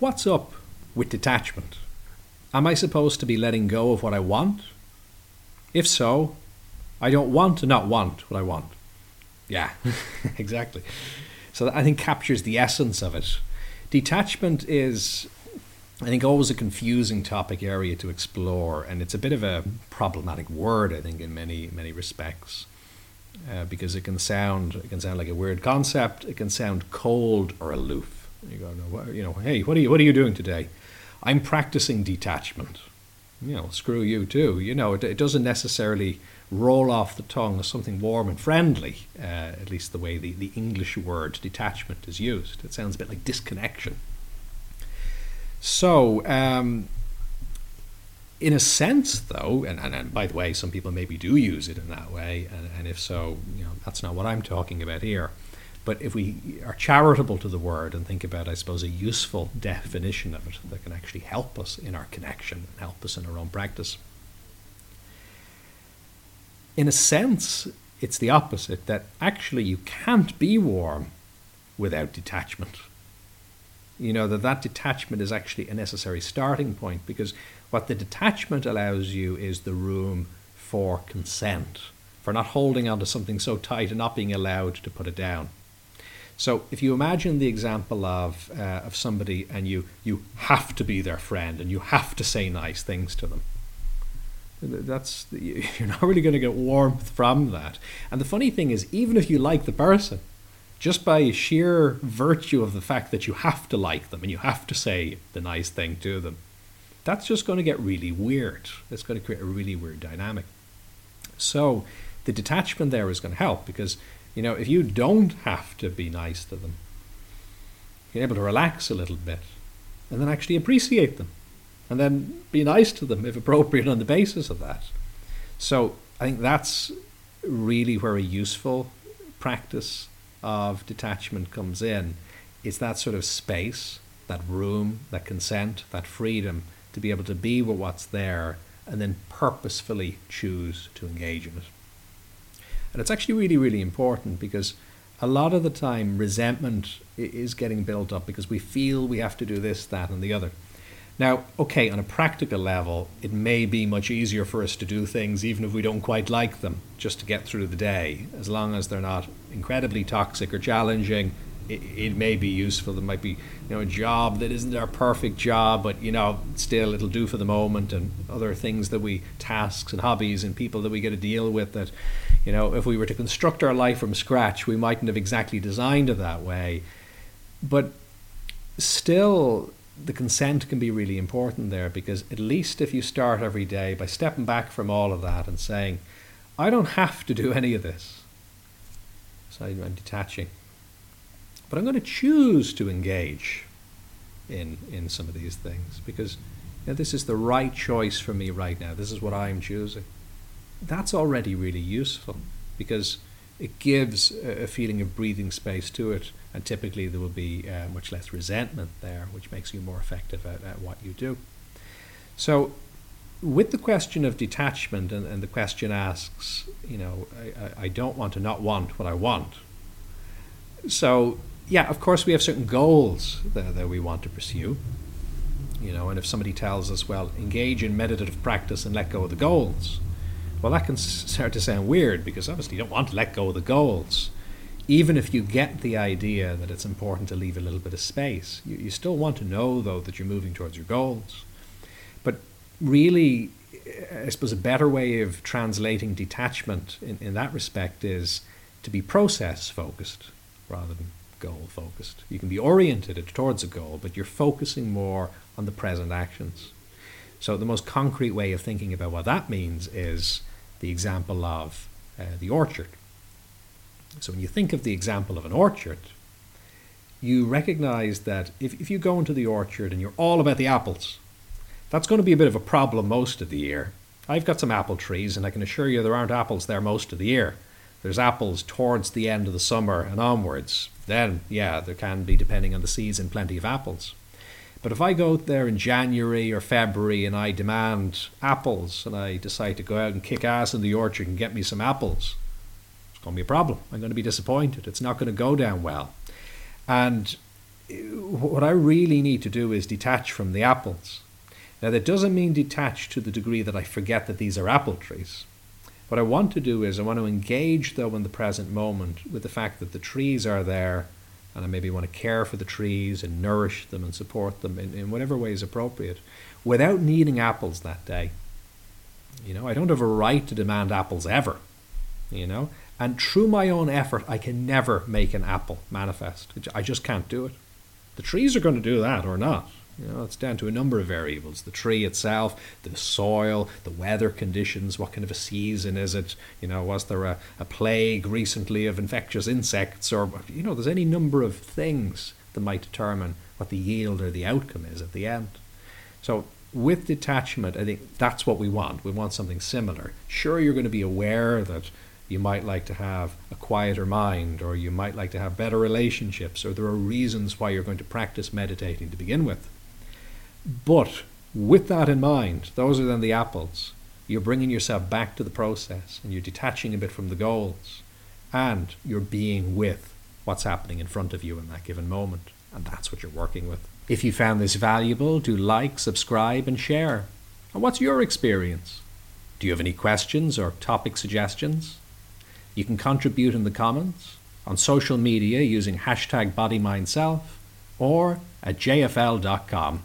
What's up with detachment? Am I supposed to be letting go of what I want? If so, I don't want to not want what I want. Yeah, exactly. So that I think captures the essence of it. Detachment is, I think, always a confusing topic area to explore, and it's a bit of a problematic word, I think, in many many respects, uh, because it can sound it can sound like a weird concept. It can sound cold or aloof. You go, no, you know, hey, what are you, what are you doing today? I'm practicing detachment. You know, screw you too. You know, it, it doesn't necessarily roll off the tongue as something warm and friendly, uh, at least the way the, the English word detachment is used. It sounds a bit like disconnection. So, um, in a sense, though, and, and, and, by the way, some people maybe do use it in that way, and, and if so, you know, that's not what I'm talking about here. But if we are charitable to the word and think about, I suppose, a useful definition of it that can actually help us in our connection and help us in our own practice, in a sense, it's the opposite that actually you can't be warm without detachment. You know, that that detachment is actually a necessary starting point because what the detachment allows you is the room for consent, for not holding on to something so tight and not being allowed to put it down. So if you imagine the example of uh, of somebody and you you have to be their friend and you have to say nice things to them, that's you're not really going to get warmth from that. And the funny thing is, even if you like the person, just by sheer virtue of the fact that you have to like them and you have to say the nice thing to them, that's just going to get really weird. It's going to create a really weird dynamic. So the detachment there is going to help because you know, if you don't have to be nice to them, you're able to relax a little bit and then actually appreciate them and then be nice to them if appropriate on the basis of that. So I think that's really where a useful practice of detachment comes in. It's that sort of space, that room, that consent, that freedom to be able to be with what's there and then purposefully choose to engage in it. And it's actually really, really important because a lot of the time resentment is getting built up because we feel we have to do this, that, and the other. Now, okay, on a practical level, it may be much easier for us to do things even if we don't quite like them, just to get through the day, as long as they're not incredibly toxic or challenging it, it, may be useful. It might be, you know, a job that isn't our perfect job, but you know, still it'll do for the moment. And other things that we tasks and hobbies and people that we get to deal with that, you know, if we were to construct our life from scratch, we mightn't have exactly designed it that way. But still, the consent can be really important there because at least if you start every day by stepping back from all of that and saying, I don't have to do any of this. So I'm detaching but I'm going to choose to engage in in some of these things because you know, this is the right choice for me right now. This is what I'm choosing. That's already really useful because it gives a, feeling of breathing space to it, and typically there will be uh, much less resentment there, which makes you more effective at, at what you do. So, with the question of detachment, and, and the question asks, you know, I, I don't want to not want what I want. So yeah, of course, we have certain goals that, that we want to pursue. You know, and if somebody tells us, well, engage in meditative practice and let go of the goals, well, that can start to sound weird because obviously you don't want to let go of the goals. Even if you get the idea that it's important to leave a little bit of space, you, you still want to know, though, that you're moving towards your goals. But really, I suppose a better way of translating detachment in, in that respect is to be process focused rather than goal focused. You can be oriented towards a goal, but you're focusing more on the present actions. So, the most concrete way of thinking about what that means is the example of uh, the orchard. So, when you think of the example of an orchard, you recognize that if, if you go into the orchard and you're all about the apples, that's going to be a bit of a problem most of the year. I've got some apple trees, and I can assure you there aren't apples there most of the year. There's apples towards the end of the summer and onwards then yeah, there can be, depending on the season, plenty of apples. But if I go out there in January or February and I demand apples and I decide to go out and kick ass in the orchard and get me some apples, it's going to be a problem. I'm going to be disappointed. It's not going to go down well. And uh, what I really need to do is detach from the apples. Now, that doesn't mean detach to the degree that I forget that these are apple trees. What I want to do is I want to engage, though, in the present moment with the fact that the trees are there, and I maybe want to care for the trees and nourish them and support them in, in whatever way is appropriate without needing apples that day. You know, I don't have a right to demand apples ever. You know, and through my own effort, I can never make an apple manifest. I just can't do it. The trees are going to do that or not. You know, it's down to a number of variables: the tree itself, the soil, the weather conditions, what kind of a season is it? You know, was there a, a plague recently of infectious insects, or you know, there's any number of things that might determine what the yield or the outcome is at the end. So with detachment, I think that's what we want. We want something similar. Sure, you're going to be aware that you might like to have a quieter mind, or you might like to have better relationships, or there are reasons why you're going to practice meditating to begin with. But with that in mind, those are then the apples. You're bringing yourself back to the process and you're detaching a bit from the goals and you're being with what's happening in front of you in that given moment. And that's what you're working with. If you found this valuable, do like, subscribe, and share. And what's your experience? Do you have any questions or topic suggestions? You can contribute in the comments, on social media using hashtag BodyMindSelf, or at jfl.com.